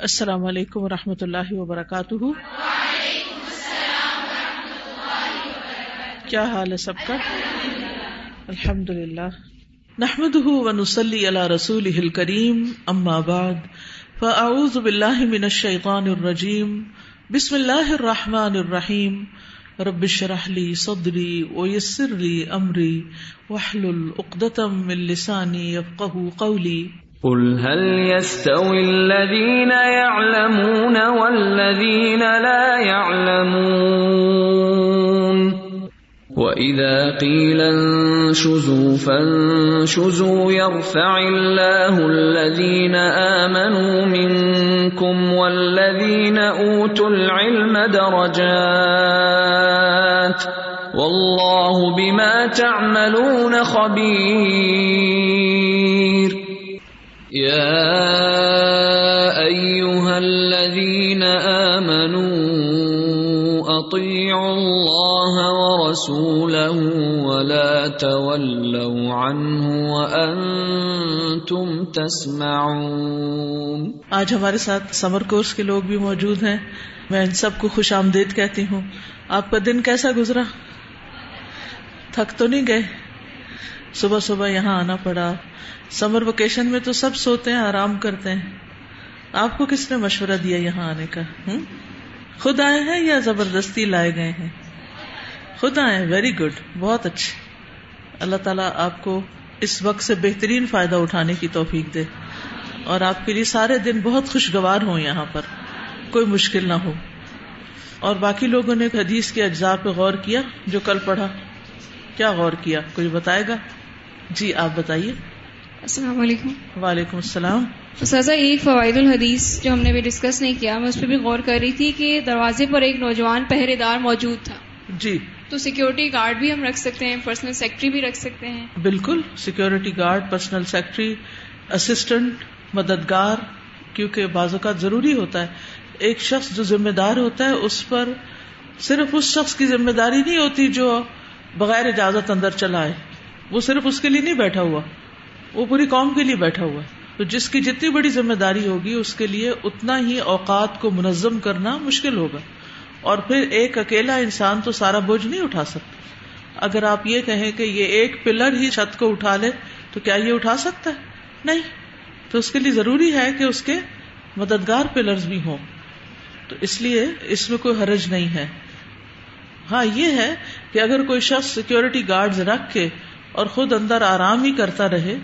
السلام علیکم و رحمۃ اللہ وبرکاتہ۔ کیا حال ہے سب کا؟ الحمد للہ نحمد ونسلی علی رسول کریم اما بعد، فاعوذ باللہ من الشیطان الرجیم، بسم اللہ الرحمن الرحیم۔ رب اشرح لي صدری ويسر لي امری، واحلل عقدة من لسانی يفقهوا قولی۔ قل هل يستوي الذين يعلمون والذين لا يعلمون واذا قيل انشزوا فانشزوا يرفع الله الذين امنوا منكم والذين اوتوا العلم درجات والله بما تعملون خبير يا ايها الذين امنوا اطيعوا الله ورسوله ولا تولوا عنه وانتم تسمعون. آج ہمارے ساتھ سمر کورس کے لوگ بھی موجود ہیں. میں ان سب کو خوش آمدید کہتی ہوں. آپ کا دن کیسا گزرا؟ تھک تو نہیں گئے؟ صبح صبح یہاں آنا پڑا۔ سمر ویکیشن میں تو سب سوتے ہیں، آرام کرتے ہیں۔ آپ کو کس نے مشورہ دیا یہاں آنے کا؟ خود آئے ہیں یا زبردستی لائے گئے ہیں؟ خود آئے ہیں ویری گڈ بہت اچھے۔ اللہ تعالیٰ آپ کو اس وقت سے بہترین فائدہ اٹھانے کی توفیق دے۔ اور آپ کے لیے سارے دن بہت خوشگوار ہوں یہاں پر۔ کوئی مشکل نہ ہو۔ اور باقی لوگوں نے حدیث کے اجزاء پہ غور کیا جو کل پڑھا۔ کیا غور کیا؟ کوئی بتائے گا؟ جی آپ بتائیے۔ السلام علیکم۔ وعلیکم السلام۔ سزا ایک فوائد الحدیث جو ہم نے بھی ڈسکس نہیں کیا میں اس پہ بھی غور کر رہی تھی کہ دروازے پر ایک نوجوان پہرے دار موجود تھا۔ جی۔ تو سیکیورٹی گارڈ بھی ہم رکھ سکتے ہیں پرسنل سیکٹری بھی رکھ سکتے ہیں۔ بالکل security guard personal secretary assistant مددگار کیونکہ بعض اوقات ضروری ہوتا ہے۔ ایک شخص جو ذمہ دار ہوتا ہے اس پر صرف اس شخص کی ذمہ داری نہیں ہوتی جو بغیر اجازت اندر چلا ہے وہ صرف اس کے لیے نہیں بیٹھا ہوا، وہ پوری قوم کے لیے بیٹھا ہوا ہے۔ تو جس کی جتنی بڑی ذمہ داری ہوگی، اس کے لیے اتنا ہی اوقات کو منظم کرنا مشکل ہوگا۔ اور پھر ایک اکیلا انسان تو سارا بوجھ نہیں اٹھا سکتا۔ اگر آپ یہ کہیں کہ یہ ایک پلر ہی چھت کو اٹھا لے، تو کیا یہ اٹھا سکتا ہے؟ نہیں۔ تو اس کے لیے ضروری ہے کہ اس کے مددگار پلرز بھی ہوں۔ تو اس لیے اس میں کوئی حرج نہیں ہے۔ ہاں یہ ہے کہ اگر کوئی شخص سیکورٹی گارڈز رکھ کے اور خود اندر آرام ہی کرتا رہے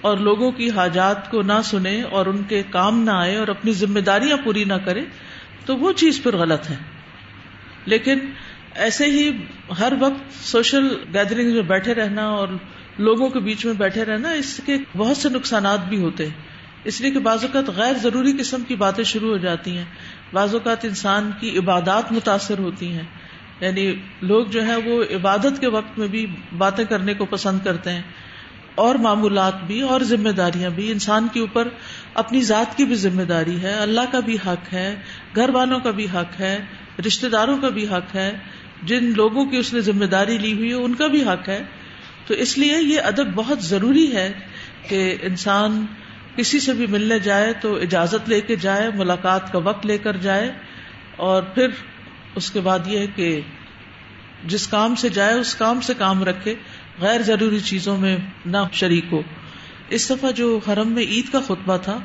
اور لوگوں کی حاجات کو نہ سنے اور ان کے کام نہ آئے اور اپنی ذمہ داریاں پوری نہ کرے، تو وہ چیز پھر غلط ہے لیکن ایسے ہی ہر وقت سوشل گیدرنگ میں بیٹھے رہنا اور لوگوں کے بیچ میں بیٹھے رہنا، اس کے بہت سے نقصانات بھی ہوتے ہیں۔ اس لیے کہ بعض اوقات غیر ضروری قسم کی باتیں شروع ہو جاتی ہیں۔ بعض اوقات انسان کی عبادات متاثر ہوتی ہیں۔ یعنی لوگ جو ہے وہ عبادت کے وقت میں بھی باتیں کرنے کو پسند کرتے ہیں اور معمولات بھی اور ذمہ داریاں بھی۔ انسان کے اوپر اپنی ذات کی بھی ذمہ داری ہے، اللہ کا بھی حق ہے، گھر والوں کا بھی حق ہے رشتے داروں کا بھی حق ہے، جن لوگوں کی اس نے ذمہ داری لی ہوئی ہے ان کا بھی حق ہے۔ تو اس لیے یہ ادب بہت ضروری ہے کہ انسان کسی سے بھی ملنے جائے تو اجازت لے کے جائے، ملاقات کا وقت لے کر جائے اور پھر اس کے بعد یہ کہ جس کام سے جائے، اس کام سے کام رکھے، غیر ضروری چیزوں میں نہ شریک ہو اس دفعہ جو حرم میں عید کا خطبہ تھا،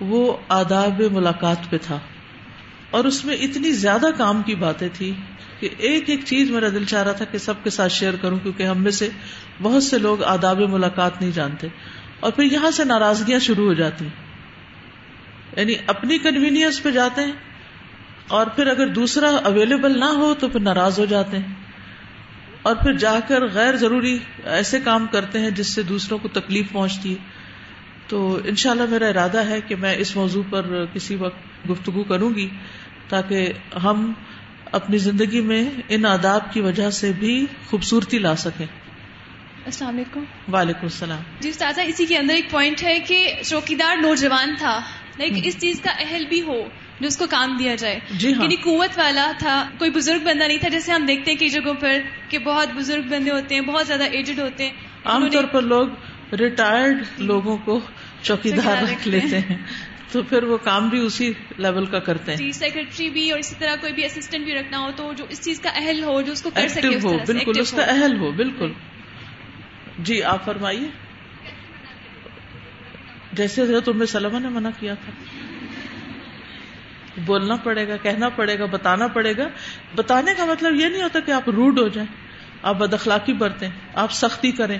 وہ آداب ملاقات پہ تھا۔ اور اس میں اتنی زیادہ کام کی باتیں تھی کہ ایک ایک چیز میرا دل چاہ رہا تھا کہ سب کے ساتھ شیئر کروں، کیونکہ ہم میں سے بہت سے لوگ آداب ملاقات نہیں جانتے۔ اور پھر یہاں سے ناراضگیاں شروع ہو جاتی۔ یعنی اپنی کنوینئنس پہ جاتے ہیں اور پھر اگر دوسرا اویلیبل نہ ہو تو پھر ناراض ہو جاتے ہیں۔ اور پھر جا کر غیر ضروری ایسے کام کرتے ہیں جس سے دوسروں کو تکلیف پہنچتی ہے۔ تو ان شاء اللہ میرا ارادہ ہے کہ میں اس موضوع پر کسی وقت گفتگو کروں گی تاکہ ہم اپنی زندگی میں ان آداب کی وجہ سے بھی خوبصورتی لا سکیں۔ السلام علیکم۔ وعلیکم السلام۔ جی استاذہ اسی کے اندر ایک پوائنٹ ہے کہ چوکیدار نوجوان تھا۔ لیکن اس چیز کا اہل بھی ہو۔ جو اس کو کام دیا جائے۔ جی ہاں۔ یعنی قوت والا تھا کوئی بزرگ بندہ نہیں تھا۔ جیسے ہم دیکھتے ہیں کئی جگہوں پر کہ بہت بزرگ بندے ہوتے ہیں بہت زیادہ ایجڈ ہوتے ہیں۔ عام طور پر لوگ ریٹائرڈ لوگوں کو چوکیدار چوکیدار رکھ لیتے ہیں۔ تو پھر وہ کام بھی اسی لیول کا کرتے ہیں۔ جی سیکرٹری بھی اور اسی طرح کوئی بھی اسسٹنٹ بھی رکھنا ہو تو جو اس چیز کا اہل ہو جو اس کو کر سکے ہو بالکل اس کا اہل ہو بالکل۔ جی آپ فرمائیے۔ جیسے حضرت ام سلمہ نے منع کیا تھا۔ بولنا پڑے گا، کہنا پڑے گا، بتانا پڑے گا۔ بتانے کا مطلب یہ نہیں ہوتا کہ آپ روڈ ہو جائیں، آپ بد اخلاقی برتیں، آپ سختی کریں۔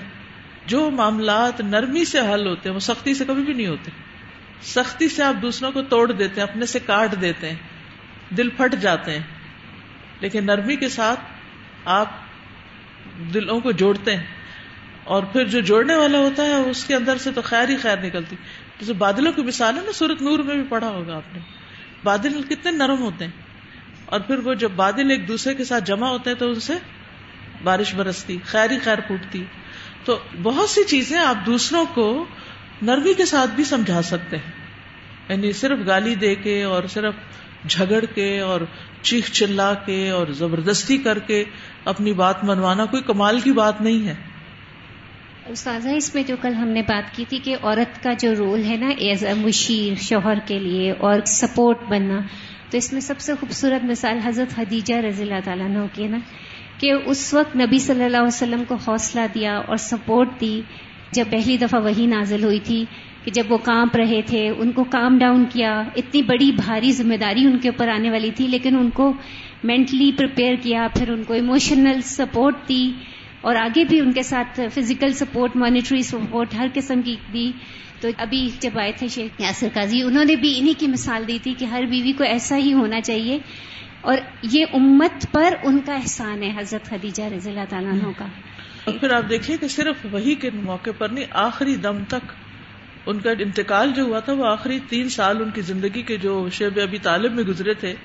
جو معاملات نرمی سے حل ہوتے ہیں، وہ سختی سے کبھی بھی نہیں ہوتے۔ سختی سے آپ دوسروں کو توڑ دیتے ہیں، اپنے سے کاٹ دیتے ہیں، دل پھٹ جاتے ہیں۔ لیکن نرمی کے ساتھ آپ دلوں کو جوڑتے ہیں۔ اور پھر جو جوڑنے والا ہوتا ہے، اس کے اندر سے تو خیر ہی خیر نکلتی۔ جیسے بادلوں کی مثال ہے نا، سورت نور میں بھی پڑھا ہوگا آپ نے۔ بادل کتنے نرم ہوتے ہیں۔ اور پھر وہ جب بادل ایک دوسرے کے ساتھ جمع ہوتے ہیں تو ان سے بارش برستی، خیر ہی خیر پھوٹتی۔ تو بہت سی چیزیں آپ دوسروں کو نرمی کے ساتھ بھی سمجھا سکتے ہیں۔ یعنی صرف گالی دے کے اور صرف جھگڑ کے اور چیخ چلا کے اور زبردستی کر کے اپنی بات منوانا کوئی کمال کی بات نہیں ہے۔ استاذہ، اس میں جو کل ہم نے بات کی تھی کہ عورت کا جو رول ہے نا ایز اے مشیر، شوہر کے لیے اور سپورٹ بننا، تو اس میں سب سے خوبصورت مثال حضرت حدیجہ رضی اللہ تعالیٰ نے کی نا، کہ اس وقت نبی صلی اللہ علیہ وسلم کو حوصلہ دیا اور سپورٹ دی، جب پہلی دفعہ وہی نازل ہوئی تھی کہ جب وہ کانپ رہے تھے، ان کو کام ڈاؤن کیا، اتنی بڑی بھاری ذمہ داری ان کے اوپر آنے والی تھی، لیکن ان کو مینٹلی پریپیئر کیا، پھر ان کو ایموشنل سپورٹ دی اور آگے بھی ان کے ساتھ فزیکل سپورٹ مانیٹری سپورٹ ہر قسم کی دی۔ تو ابھی جب آئے تھے شیخ یاسر قاضی، انہوں نے بھی انہی کی مثال دی تھی کہ ہر بیوی کو ایسا ہی ہونا چاہیے۔ اور یہ امت پر ان کا احسان ہے، حضرت خدیجہ رضی اللہ تعالیٰ عنہ کا۔ اور پھر آپ دیکھیے کہ صرف وہی کے موقع پر نہیں، آخری دم تک ان کا انتقال جو ہوا تھا، وہ آخری تین سال ان کی زندگی کے جو شیب ابھی طالب میں گزرے تھے،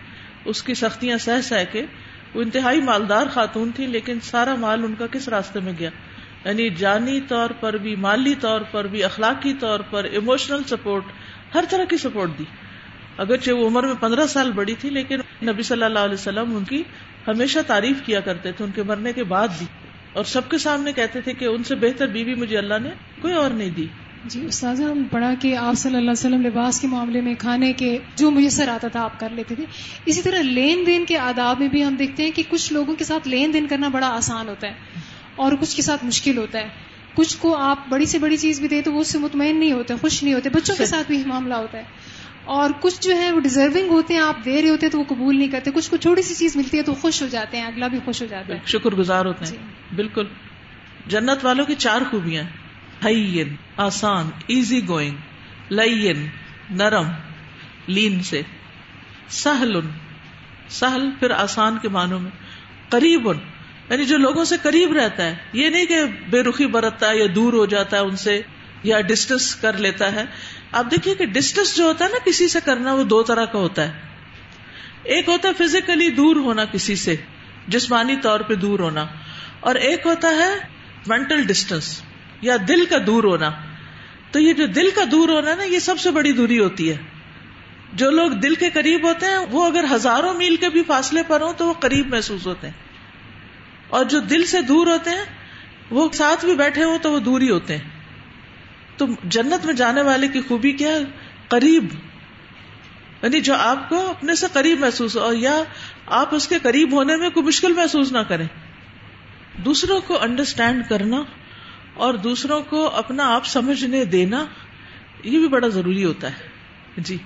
اس کی سختیاں سہ سہ کے وہ انتہائی مالدار خاتون تھی، لیکن سارا مال ان کا کس راستے میں گیا؟ یعنی جانی طور پر بھی، مالی طور پر بھی، اخلاقی طور پر ایموشنل سپورٹ ہر طرح کی سپورٹ دی۔ اگرچہ وہ عمر میں پندرہ سال بڑی تھی، لیکن نبی صلی اللہ علیہ وسلم ان کی ہمیشہ تعریف کیا کرتے تھے، ان کے مرنے کے بعد بھی۔ اور سب کے سامنے کہتے تھے کہ ان سے بہتر بیوی مجھے اللہ نے کوئی اور نہیں دی۔ جی استاذہ ہم پڑھا کہ آپ صلی اللہ علیہ وسلم لباس کے معاملے میں کھانے کے جو میسر آتا تھا آپ کر لیتے تھے۔ اسی طرح لین دین کے آداب میں بھی ہم دیکھتے ہیں کہ کچھ لوگوں کے ساتھ لین دین کرنا بڑا آسان ہوتا ہے اور کچھ کے ساتھ مشکل ہوتا ہے۔ کچھ کو آپ بڑی سے بڑی چیز بھی دیں تو وہ اس سے مطمئن نہیں ہوتے خوش نہیں ہوتے۔ بچوں کے ساتھ بھی معاملہ ہوتا ہے۔ اور کچھ جو ہے وہ ڈیزرونگ ہوتے ہیں آپ دے رہے ہوتے ہیں تو وہ قبول نہیں کرتے۔ کچھ کو چھوٹی سی چیز ملتی ہے تو خوش ہو جاتے ہیں اگلا بھی خوش ہو جاتا ہے۔ شکر گزار ہوتے ہیں۔ جی۔ بالکل۔ جنت والوں کی چار خوبیاں ہین آسان ایزی گوئنگ لین نرم لین سے۔ سہل سہل پھر آسان کے معنوں میں۔ قریب یعنی جو لوگوں سے قریب رہتا ہے۔ یہ نہیں کہ بے رخی برتتا ہے یا دور ہو جاتا ہے ان سے یا ڈسٹینس کر لیتا ہے۔ آپ دیکھیے کہ ڈسٹینس جو ہوتا ہے نا کسی سے کرنا وہ دو طرح کا ہوتا ہے۔ ایک ہوتا ہے فزیکلی دور ہونا کسی سے، جسمانی طور پہ دور ہونا۔ اور ایک ہوتا ہے مینٹل ڈسٹینس یا دل کا دور ہونا تو یہ جو دل کا دور ہونا نا، یہ سب سے بڑی دوری ہوتی ہے۔ جو لوگ دل کے قریب ہوتے ہیں، وہ اگر ہزاروں میل کے بھی فاصلے پر ہوں تو وہ قریب محسوس ہوتے ہیں۔ اور جو دل سے دور ہوتے ہیں، وہ ساتھ بھی بیٹھے ہوں تو وہ دور ہی ہوتے ہیں۔ تو جنت میں جانے والے کی خوبی کیا قریب۔ یعنی جو آپ کو اپنے سے قریب محسوس ہو یا آپ اس کے قریب ہونے میں کوئی مشکل محسوس نہ کریں۔ دوسروں کو انڈرسٹینڈ کرنا اور دوسروں کو اپنا آپ سمجھنے دینا یہ بھی بڑا ضروری ہوتا ہے۔ جی۔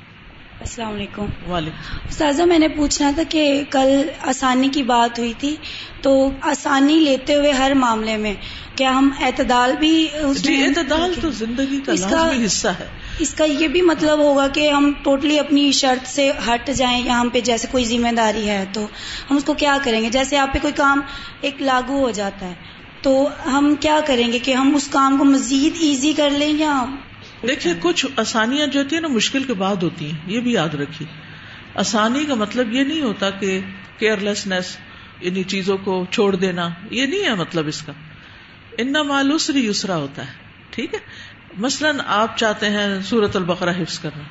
السلام علیکم۔ وعلیکم استاذہ میں نے پوچھنا تھا کہ کل آسانی کی بات ہوئی تھی تو آسانی لیتے ہوئے ہر معاملے میں کیا ہم اعتدال بھی جی اعتدال تو زندگی کا لازمی حصہ ہے۔ اس کا یہ بھی مطلب ہوگا کہ ہم ٹوٹلی اپنی شرط سے ہٹ جائیں یا ہم پہ جیسے کوئی ذمہ داری ہے تو ہم اس کو کیا کریں گے؟ جیسے آپ پہ کوئی کام ایک لاگو ہو جاتا ہے تو ہم کیا کریں گے کہ ہم اس کام کو مزید ایزی کر لیں یا دیکھیے، کچھ آسانیاں جو ہوتی ہیں نا، مشکل کے بعد ہوتی ہیں، یہ بھی یاد رکھیے۔ آسانی کا مطلب یہ نہیں ہوتا کہ کیئر لیسنیس انہیں چیزوں کو چھوڑ دینا، یہ نہیں ہے مطلب اس کا۔ ان مالوسری یسرا ہوتا ہے، ٹھیک ہے؟ مثلاً آپ چاہتے ہیں سورت البقرہ حفظ کرنا۔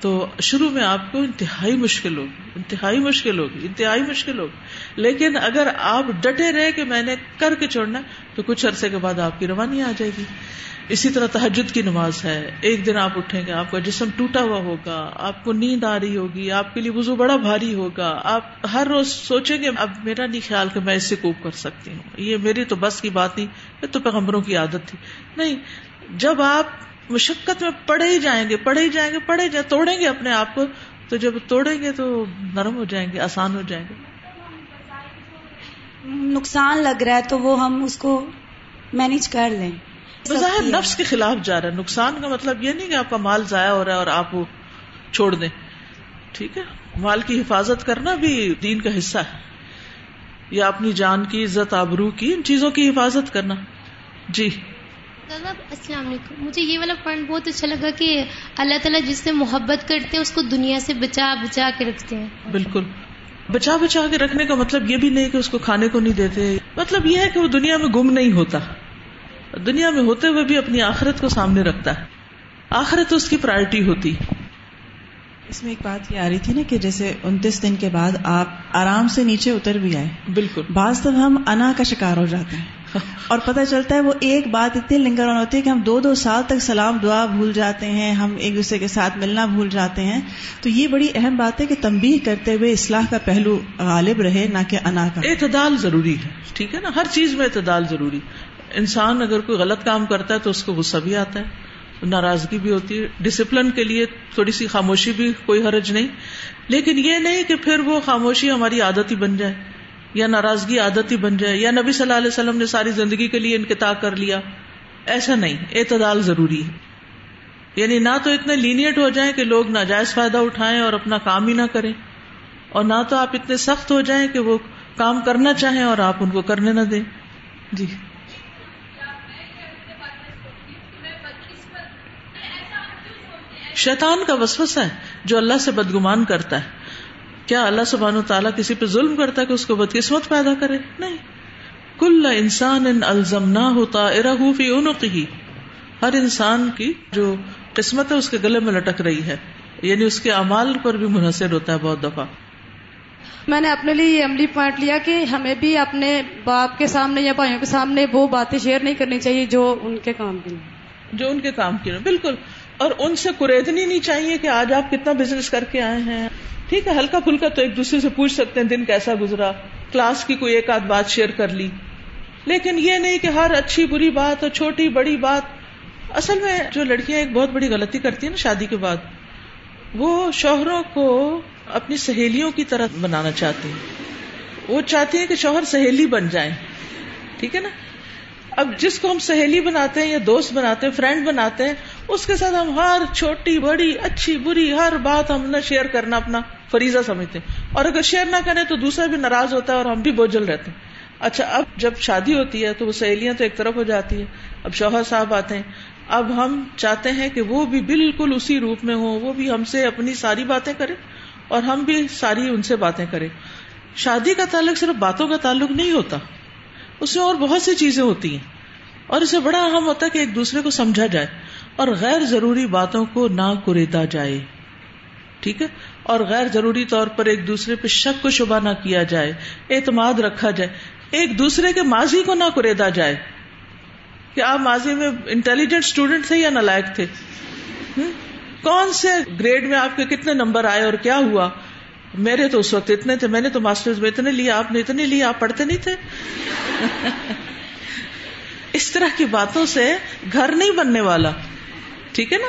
تو شروع میں آپ کو انتہائی مشکل ہوگی، انتہائی مشکل ہوگی، انتہائی مشکل ہوگی۔ لیکن اگر آپ ڈٹے رہے کہ میں نے کر کے چھوڑنا، تو کچھ عرصے کے بعد آپ کی روانی آ جائے گی۔ اسی طرح تحجد کی نماز ہے۔ ایک دن آپ اٹھیں گے، آپ کا جسم ٹوٹا ہوا ہوگا، آپ کو نیند آ رہی ہوگی، آپ کے لیے وزو بڑا بھاری ہوگا۔ آپ ہر روز سوچیں گے، اب میرا نہیں خیال کہ میں اس سے کوپ کر سکتی ہوں۔ یہ میری تو بس کی بات نہیں، یہ تو پیغمبروں کی عادت تھی۔ نہیں، جب آپ مشقت میں پڑھے ہی جائیں گے پڑھے ہی جائیں گے پڑھے جائیں توڑیں گے اپنے آپ کو۔ تو جب توڑیں گے تو نرم ہو جائیں گے آسان ہو جائیں گے۔ نقصان لگ رہا ہے تو وہ ہم اس کو مینج کر لیں۔ بظاہر نفس کے خلاف جا رہا ہے۔ نقصان کا مطلب یہ نہیں کہ آپ کا مال ضائع ہو رہا ہے اور آپ وہ چھوڑ دیں۔ ٹھیک ہے؟ مال کی حفاظت کرنا بھی دین کا حصہ ہے۔ یا اپنی جان کی عزت آبرو کی ان چیزوں کی حفاظت کرنا۔ جی۔ السلام علیکم۔ مجھے یہ والا پوائنٹ بہت اچھا لگا کہ اللہ تعالیٰ جس سے محبت کرتے ہیں اس کو دنیا سے بچا بچا کے رکھتے ہیں۔ بالکل۔ بچا بچا کے رکھنے کا مطلب یہ بھی نہیں کہ اس کو کھانے کو نہیں دیتے۔ مطلب یہ ہے کہ وہ دنیا میں گم نہیں ہوتا۔ دنیا میں ہوتے ہوئے بھی اپنی آخرت کو سامنے رکھتا ہے۔ آخرت اس کی پرائرٹی ہوتی۔ اس میں ایک بات یہ آ رہی تھی نا کہ جیسے انتیس دن کے بعد آپ آرام سے نیچے اتر بھی آئے بالکل۔ بعض تب ہم انا کا شکار ہو جاتے ہیں۔ اور پتہ چلتا ہے وہ ایک بات اتنی لنگر ہوتی ہے کہ ہم دو دو سال تک سلام دعا بھول جاتے ہیں، ہم ایک دوسرے کے ساتھ ملنا بھول جاتے ہیں۔ تو یہ بڑی اہم بات ہے کہ تمبی کرتے ہوئے اصلاح کا پہلو غالب رہے، نہ کہ انا کا۔ اعتدال ضروری ہے، ٹھیک ہے نا؟ ہر چیز میں اعتدال ضروری۔ انسان اگر کوئی غلط کام کرتا ہے تو اس کو غصہ بھی آتا ہے، ناراضگی بھی ہوتی ہے۔ ڈسپلن کے لیے تھوڑی سی خاموشی بھی کوئی حرج نہیں۔ لیکن یہ نہیں کہ پھر وہ خاموشی ہماری عادت ہی بن جائے۔ یا ناراضگی عادت ہی بن جائے، یا نبی صلی اللہ علیہ وسلم نے ساری زندگی کے لیے انکتا کر لیا، ایسا نہیں، اعتدال ضروری ہے۔ یعنی نہ تو اتنے لینیٹ ہو جائیں کہ لوگ ناجائز فائدہ اٹھائیں اور اپنا کام ہی نہ کریں، اور نہ تو آپ اتنے سخت ہو جائیں کہ وہ کام کرنا چاہیں اور آپ ان کو کرنے نہ دیں۔ جی۔ شیطان کا وسوسہ ہے جو اللہ سے بدگمان کرتا ہے۔ کیا اللہ سبحان و تعالیٰ کسی پہ ظلم کرتا ہے کہ اس کو بدقسمت پیدا کرے؟ نہیں۔ کل انسان ان الزم نہ ہوتا ارحوفی ہی ہر انسان کی جو قسمت ہے اس کے گلے میں لٹک رہی ہے۔ یعنی اس کے امال پر بھی منحصر ہوتا ہے بہت دفعہ۔ میں نے اپنے لیے یہ عملی پوائنٹ لیا کہ ہمیں بھی اپنے باپ کے سامنے یا بھائیوں کے سامنے وہ باتیں شیئر نہیں کرنی چاہیے جو ان کے کام کی جو ان کے کام کی بالکل۔ اور ان سے قریدنی نہیں چاہیے کہ آج آپ کتنا بزنس کر کے آئے ہیں۔ ٹھیک ہے، ہلکا پھلکا تو ایک دوسرے سے پوچھ سکتے ہیں، دن کیسا گزرا؟ کلاس کی کوئی ایک آدھ بات شیئر کر لی۔ لیکن یہ نہیں کہ ہر اچھی بری بات اور چھوٹی بڑی بات۔ اصل میں جو لڑکیاں ایک بہت بڑی غلطی کرتی ہیں نا شادی کے بعد، وہ شوہروں کو اپنی سہیلیوں کی طرح بنانا چاہتی ہیں۔ وہ چاہتی ہیں کہ شوہر سہیلی بن جائیں۔ ٹھیک ہے نا؟ اب جس کو ہم سہیلی بناتے ہیں یا دوست بناتے ہیں فرینڈ بناتے ہیں، اس کے ساتھ ہم ہر چھوٹی، بڑی، اچھی، بری، ہر بات ہم نہ شیئر کرنا، اپنا فریضہ سمجھتے ہیں۔ اور اگر شیئر نہ کریں تو دوسرا بھی ناراض ہوتا ہے اور ہم بھی بوجھل رہتے ہیں۔ اچھا اب جب شادی ہوتی ہے تو وہ سہیلیاں تو ایک طرف ہو جاتی ہے اب شوہر صاحب آتے ہیں۔ اب ہم چاہتے ہیں کہ وہ بھی بالکل اسی روپ میں ہو وہ بھی ہم سے اپنی ساری باتیں کرے اور ہم بھی ساری ان سے باتیں کریں شادی کا تعلق صرف باتوں کا تعلق نہیں ہوتا۔ اس میں اور بہت سی چیزیں ہوتی ہیں۔ اور اسے بڑا اہم ہوتا ہے کہ ایک دوسرے کو سمجھا جائے اور غیر ضروری باتوں کو نہ کریدا جائے۔ ٹھیک ہے؟ اور غیر ضروری طور پر ایک دوسرے پہ شک کو شبہ نہ کیا جائے، اعتماد رکھا جائے، ایک دوسرے کے ماضی کو نہ کریدا جائے۔ کہ آپ ماضی میں انٹیلیجنٹ اسٹوڈینٹ تھے یا نالائق تھے؟ کون سے گریڈ میں آپ کے کتنے نمبر آئے اور کیا ہوا؟ میرے تو اس وقت اتنے تھے، میں نے تو ماسٹر میں اتنے لیا آپ نے اتنے لیا آپ پڑھتے نہیں تھے۔ اس طرح کی باتوں سے گھر نہیں بننے والا۔ ٹھیک ہے نا؟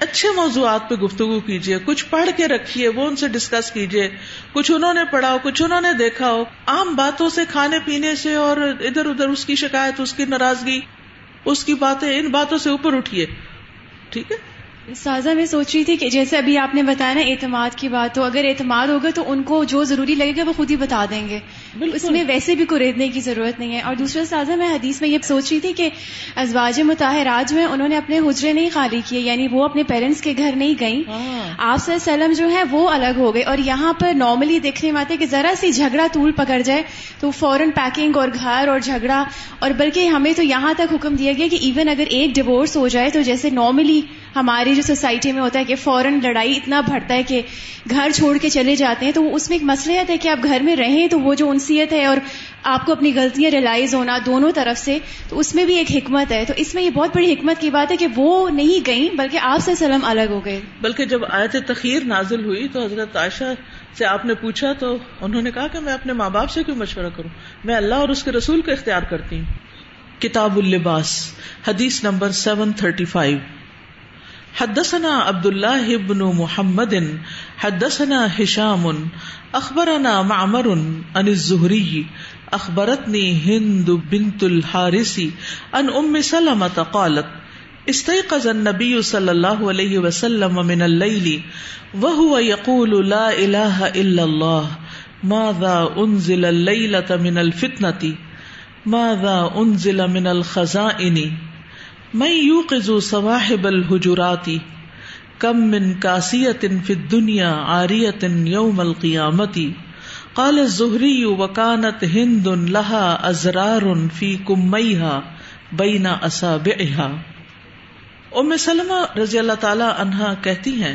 اچھے موضوعات پہ گفتگو کیجیے کچھ پڑھ کے رکھیے، وہ ان سے ڈسکس کیجیے کچھ انہوں نے پڑھا ہو، کچھ انہوں نے دیکھا ہو۔ عام باتوں سے، کھانے پینے سے اور ادھر ادھر، اس کی شکایت، اس کی ناراضگی، اس کی باتیں، ان باتوں سے اوپر اٹھیے۔ ٹھیک ہے؟ سازا میں سوچ رہی تھی کہ جیسے ابھی آپ نے بتایا نا اعتماد کی بات ہو اگر اعتماد ہوگا تو ان کو جو ضروری لگے گا وہ خود ہی بتا دیں گے۔ اس میں ویسے بھی کوریدنے کی ضرورت نہیں ہے۔ اور دوسرا سازا میں حدیث میں یہ سوچ رہی تھی کہ ازواج متحراج میں انہوں نے اپنے حجرے نہیں خالی کیے یعنی وہ اپنے پیرنٹس کے گھر نہیں گئیں۔ ہاں۔ آپ سے سلم جو ہے وہ الگ ہو گئے۔ اور یہاں پر نارملی دیکھنے میں آتے کہ ذرا سی جھگڑا طول پکڑ جائے تو فوراً پیکنگ اور گھر اور جھگڑا۔ اور بلکہ ہمیں تو یہاں تک حکم دیا گیا کہ ایون اگر ایک ڈیوورس ہو جائے تو جیسے نارملی ہماری جو سوسائٹی میں ہوتا ہے کہ فوراً لڑائی اتنا بڑھتا ہے کہ گھر چھوڑ کے چلے جاتے ہیں، تو اس میں ایک مسئلہ ہے کہ آپ گھر میں رہیں تو وہ جو انسیت ہے اور آپ کو اپنی غلطیاں ریلائز ہونا دونوں طرف سے، تو اس میں بھی ایک حکمت ہے۔ تو اس میں یہ بہت بڑی حکمت کی بات ہے کہ وہ نہیں گئیں بلکہ آپ سے سلم الگ ہو گئے۔ بلکہ جب آیت تخیر نازل ہوئی تو حضرت عائشہ سے آپ نے پوچھا تو انہوں نے کہا کہ میں اپنے ماں باپ سے کیوں مشورہ کروں؟ میں اللہ اور اس کے رسول کو اختیار کرتی ہوں۔ کتاب اللباس، حدیث نمبر سیون تھرٹی فائیو حدثنا عبد الله بن محمد، حدثنا هشام اخبرنا معمر عن الزهري اخبرتني هند بنت الحارث عن ام سلمة قالت، استيقظ النبي صلى الله عليه وسلم من الليل وهو يقول لا اله الا الله ماذا انزل الليلة من الفتنة ماذا انزل من الخزائن؟ من يوقظ صواحب الحجرات كم من كاسية في الدنيا عارية يوم القيامة قال الزهري وكانت هند لها أزرار في كميها بين أصابعها ام سلمہ رضی اللہ تعالی عنہا کہتی ہیں،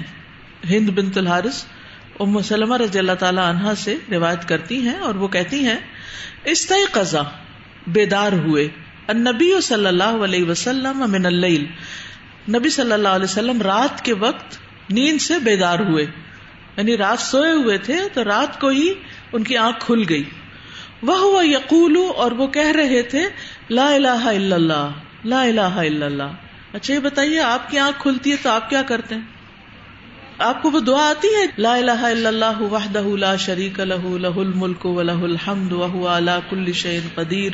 ہند بنت الحارث، ام سلمہ رضی اللہ تعالی عنہا سے روایت کرتی ہیں اور وہ کہتی ہیں استيقظ بیدار ہوئے۔ النبی صلی اللہ علیہ وسلم من اللیل۔ نبی صلی اللہ علیہ وسلم رات کے وقت نیند سے بیدار ہوئے۔ یعنی رات سوئے ہوئے تھے تو رات کو ہی ان کی آنکھ کھل گئی۔ وہ ہوا یقول اور وہ کہہ رہے تھے، لا الہ الا اللہ، لا الہ الا اللہ۔ اچھا یہ بتائیے، آپ کی آنکھ کھلتی ہے تو آپ کیا کرتے ہیں؟ آپ کو وہ دعا آتی ہے؟ لا الہ الا اللہ وحدہ لا شریک لہ لہ الملک و لہ الحمد وهو علی کل شیء قدیر۔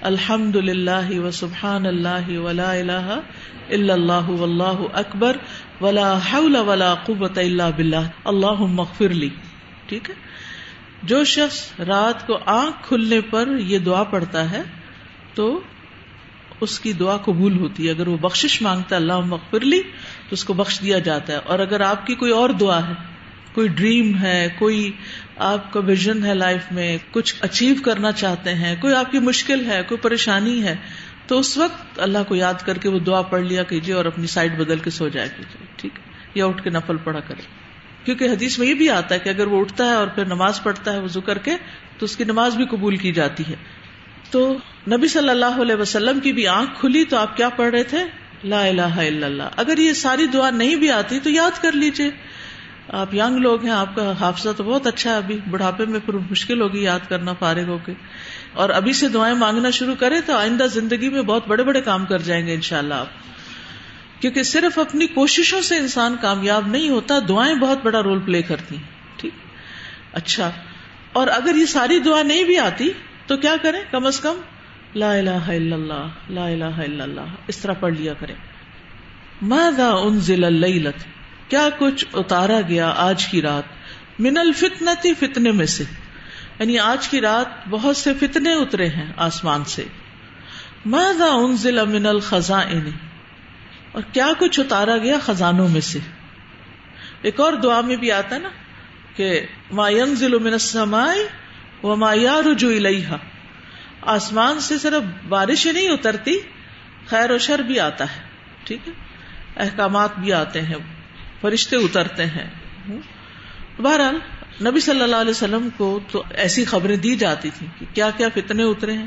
الحمد للہ و سبحان اللہ ولا الہ الا اللہ واللہ اکبر۔ ولا حول ولا قوت الا باللہ۔ اللہم اغفر لی۔ ٹھیک ہے؟ جو شخص رات کو آنکھ کھلنے پر یہ دعا پڑھتا ہے تو اس کی دعا قبول ہوتی ہے۔ اگر وہ بخشش مانگتا ہے اللہ مغفر لی، تو اس کو بخش دیا جاتا ہے۔ اور اگر آپ کی کوئی اور دعا ہے، کوئی ڈریم ہے، کوئی آپ کا ویژن ہے لائف میں، کچھ اچیو کرنا چاہتے ہیں، کوئی آپ کی مشکل ہے، کوئی پریشانی ہے، تو اس وقت اللہ کو یاد کر کے وہ دعا پڑھ لیا کیجیے اور اپنی سائڈ بدل کے سو جایا کیجیے ٹھیک یا اٹھ کے نفل پڑھا کرے کیونکہ حدیث میں یہ بھی آتا ہے کہ اگر وہ اٹھتا ہے اور پھر نماز پڑھتا ہے وضو کر کے، تو اس کی نماز بھی قبول کی جاتی ہے۔ تو نبی صلی اللہ علیہ وسلم کی بھی آنکھ کھلی تو آپ کیا پڑھ رہے تھے؟ لا الہ الا اللہ۔ اگر یہ ساری دعا نہیں بھی آتی تو یاد کر لیجیے آپ یگ لوگ ہیں، آپ کا حافظہ تو بہت اچھا ہے۔ ابھی بڑھاپے میں پھر مشکل ہوگی یاد کرنا فارغ ہو کے۔ اور ابھی سے دعائیں مانگنا شروع کرے تو آئندہ زندگی میں بہت بڑے بڑے کام کر جائیں گے انشاءاللہ آپ۔ کیونکہ صرف اپنی کوششوں سے انسان کامیاب نہیں ہوتا، دعائیں بہت بڑا رول پلے کرتی ہیں۔ ٹھیک؟ اچھا۔ اور اگر یہ ساری دعا نہیں بھی آتی تو کیا کریں؟ کم از کم لا الہ الا اللہ، لا الہ الا اللہ، اس طرح پڑھ لیا کریں۔ ماذا انزل اللیلت کیا کچھ اتارا گیا آج کی رات؟ من الفتنتی، فتنے میں سے۔ یعنی آج کی رات بہت سے فتنے اترے ہیں آسمان سے۔ ماذا انزل من الخزائن؟ اور کیا کچھ اتارا گیا خزانوں میں سے؟ ایک اور دعا میں بھی آتا ہے نا کہ ما ينزل من السماء وما يرج الیہا۔ آسمان سے صرف بارش نہیں اترتی، خیر و شر بھی آتا ہے، ٹھیک ہے؟ احکامات بھی آتے ہیں، فرشتے اترتے ہیں۔ بہرحال، نبی صلی اللہ علیہ وسلم کو تو ایسی خبریں دی جاتی تھی کہ کیا کیا فتنے اترے ہیں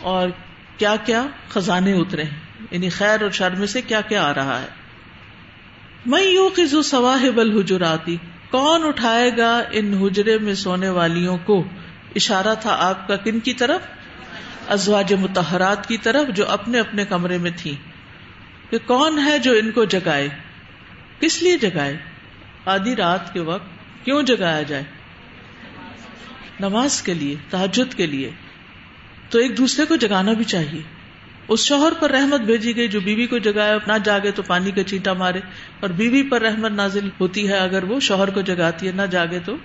اور کیا کیا خزانے اترے ہیں۔ یعنی خیر اور شر میں سے کیا کیا آ رہا ہے۔ میں یوں کہ جو سواہب الحجراتی، کون اٹھائے گا ان حجرے میں سونے والیوں کو؟ اشارہ تھا آپ کا کن کی طرف؟ ازواج متحرات کی طرف جو اپنے اپنے کمرے میں تھی کہ کون ہے جو ان کو جگائے؟ کس لیے جگائے؟ آدھی رات کے وقت کیوں جگایا جائے؟ نماز کے لیے تحجد کے لیے۔ تو ایک دوسرے کو جگانا بھی چاہیے۔ اس شوہر پر رحمت بھیجی گئی، جو بیوی کو جگایا، نہ جاگے تو پانی کا چیٹا مارے۔ اور بیوی پر رحمت نازل ہوتی ہے، اگر وہ شوہر کو جگاتی ہے، نہ جاگے تو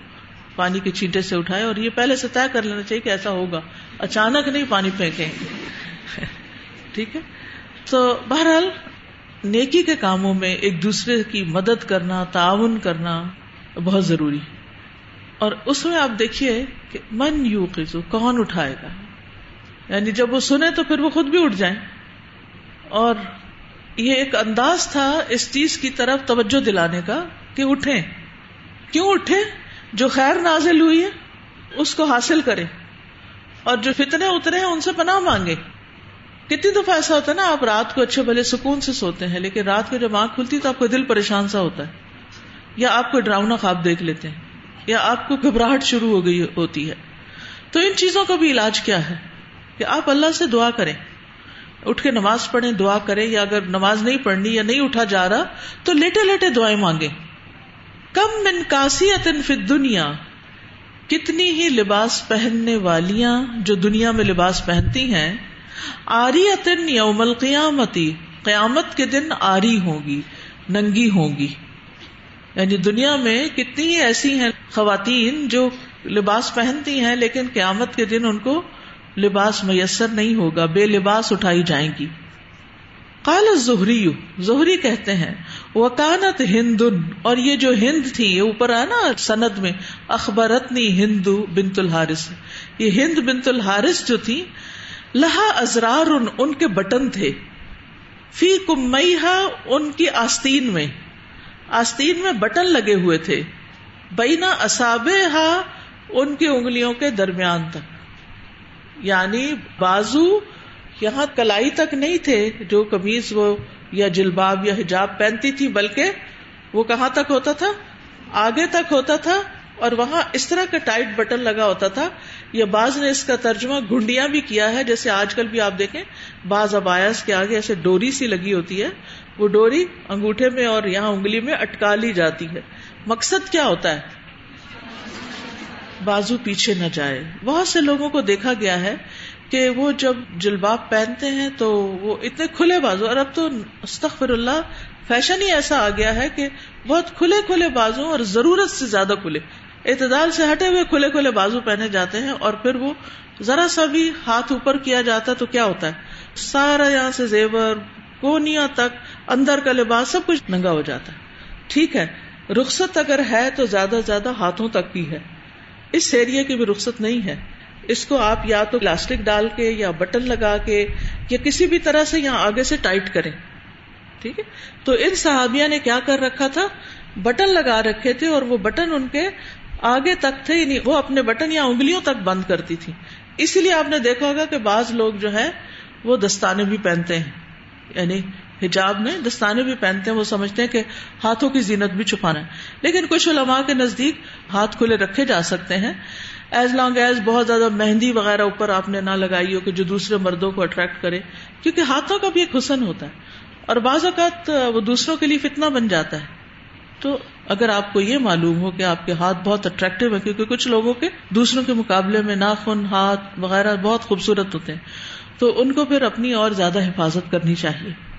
پانی کے چیٹے سے اٹھائے اور یہ پہلے سے طے کر لینا چاہیے کہ ایسا ہوگا۔ اچانک نہیں پانی پھینکیں گے۔ ٹھیک ہے؟ تو بہرحال نیکی کے کاموں میں ایک دوسرے کی مدد کرنا، تعاون کرنا بہت ضروری اور اس میں آپ دیکھیے کہ من یو قزو کون اٹھائے گا؟ یعنی جب وہ سنے تو پھر وہ خود بھی اٹھ جائیں۔ اور یہ ایک انداز تھا اس چیز کی طرف توجہ دلانے کا کہ اٹھیں۔ کیوں اٹھے جو خیر نازل ہوئی ہے، اس کو حاصل کرے اور جو فتنے اترے ہیں، ان سے پناہ مانگے کتنی دفعہ ایسا ہوتا ہے نا، آپ رات کو اچھے بھلے سکون سے سوتے ہیں، لیکن رات کو جب آنکھ کھلتی تو آپ کو دل پریشان سا ہوتا ہے۔ یا آپ کو ڈراؤنا خواب دیکھ لیتے ہیں، یا آپ کو گھبراہٹ شروع ہو گئی ہوتی ہے۔ تو ان چیزوں کا بھی علاج کیا ہے؟ کہ آپ اللہ سے دعا کریں۔ اٹھ کے نماز پڑھیں، دعا کریں، یا اگر نماز نہیں پڑھنی یا نہیں اٹھا جا رہا، تو لیٹے لیٹے دعائیں مانگیں۔ کم من کاسیت فی دنیا کتنی ہی لباس پہننے والیاں جو دنیا میں لباس پہنتی ہیں آری اتن یوم القیامتی، قیامت کے دن آری ہوگی ننگی ہوگی یعنی دنیا میں کتنی ہی ایسی ہیں خواتین جو لباس پہنتی ہیں، لیکن قیامت کے دن ان کو لباس میسر نہیں ہوگا، بے لباس اٹھائی جائیں گی۔ کال زہری زہری کہتے ہیں وکانت ہند اور یہ جو ہند تھی، یہ اوپر آیا نا سند میں، اخبرتنی ہندو بنت الحارث۔ یہ ہند بنت الحارث جو تھی، لہا ازرار ان ان کے بٹن تھے۔ فی کمیہ ان کی آستین میں۔ آستین میں بٹن لگے ہوئے تھے۔ بینا اصابے ہا ان کی انگلیوں کے درمیان تک۔ یعنی بازو یہاں کلائی تک نہیں تھے، جو قمیض وہ یا جلباب یا حجاب پہنتی تھی، بلکہ وہ کہاں تک ہوتا تھا؟ آگے تک ہوتا تھا اور وہاں اس طرح کا ٹائٹ بٹن لگا ہوتا تھا۔ یا بعض نے اس کا ترجمہ گنڈیاں بھی کیا ہے، جیسے آج کل بھی آپ دیکھیں، بعض ابایاس کے آگے ایسے ڈوری سی لگی ہوتی ہے۔ وہ ڈوری انگوٹھے میں اور یہاں انگلی میں اٹکا لی جاتی ہے۔ مقصد کیا ہوتا ہے؟ بازو پیچھے نہ جائے۔ بہت سے لوگوں کو دیکھا گیا ہے کہ وہ جب جلباب پہنتے ہیں تو وہ اتنے کھلے بازو اور اب تو استغفر اللہ، فیشن ہی ایسا آ گیا ہے کہ بہت کھلے کھلے بازو اور ضرورت سے زیادہ کھلے۔ اعتدال سے ہٹے ہوئے کھلے کھلے بازو پہنے جاتے ہیں اور پھر وہ ذرا سا بھی ہاتھ اوپر کیا جاتا ہے تو کیا ہوتا ہے؟ سارا یہاں سے زیور کونیا تک، اندر کا لباس، سب کچھ ننگا ہو جاتا ہے۔ ٹھیک ہے، رخصت اگر ہے تو زیادہ سے زیادہ ہاتھوں تک کی ہے۔ اس ایریے کی بھی رخصت نہیں ہے۔ اس کو آپ یا تو پلاسٹک ڈال کے یا بٹن لگا کے یا کسی بھی طرح سے یہاں آگے سے ٹائٹ کریں۔ ٹھیک ہے؟ تو ان صحابیہ نے کیا کر رکھا تھا؟ بٹن لگا رکھے تھے اور وہ بٹن ان کے آگے تک تھے یعنی وہ اپنے بٹن یا انگلیوں تک بند کرتی تھی اسی لیے آپ نے دیکھا ہوگا کہ بعض لوگ جو ہے وہ دستانے بھی پہنتے ہیں۔ یعنی حجاب میں دستانے بھی پہنتے ہیں، وہ سمجھتے ہیں کہ ہاتھوں کی زینت بھی چھپانا ہے۔ لیکن کچھ علماء کے نزدیک ہاتھ کھلے رکھے جا سکتے ہیں۔ ایز لانگ ایز بہت زیادہ مہندی وغیرہ اوپر آپ نے نہ لگائی ہو کہ جو دوسرے مردوں کو اٹریکٹ کرے، کیونکہ ہاتھوں کا بھی ایک حسن ہوتا ہے۔ اور بعض اوقات وہ دوسروں کے لیے فتنا بن جاتا ہے۔ تو اگر آپ کو یہ معلوم ہو کہ آپ کے ہاتھ بہت اٹریکٹو ہے کیونکہ کچھ لوگوں کے دوسروں کے مقابلے میں ناخن، ہاتھ وغیرہ بہت خوبصورت ہوتے ہیں، تو ان کو پھر اپنی اور زیادہ حفاظت کرنی چاہیے۔